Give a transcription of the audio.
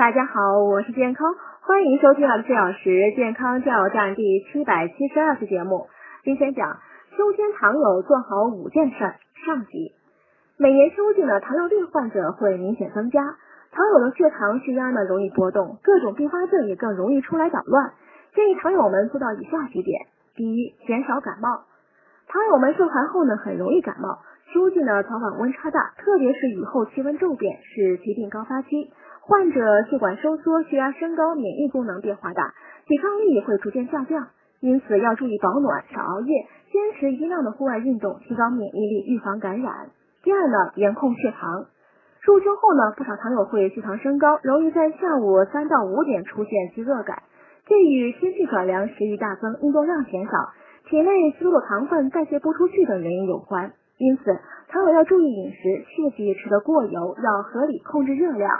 大家好，我是健康，欢迎收听二十四小时健康加油站第七百七十二期节目。今天讲秋天糖友做好五件事上集。每年秋季呢，糖尿病患者会明显增加，糖友的血糖、血压呢容易波动，各种并发症也更容易出来捣乱。建议糖友们做到以下几点：第一，减少感冒。糖友们受寒后呢，很容易感冒。秋季呢，早晚温差大，特别是雨后气温骤变，是疾病高发期，患者血管收缩、血压升高、免疫功能变化大，抵抗力也会逐渐下降。因此要注意保暖，少熬夜，坚持一定量的户外运动，提高免疫力，预防感染。第二呢，严控血糖。入秋后呢，不少糖友会血糖升高，容易在下午三到五点出现饥饿感，这与天气转凉、食欲大增、运动量减少、体内吸收的糖分代谢不出去等原因有关。因此，糖友要注意饮食，切忌吃得过油，要合理控制热量。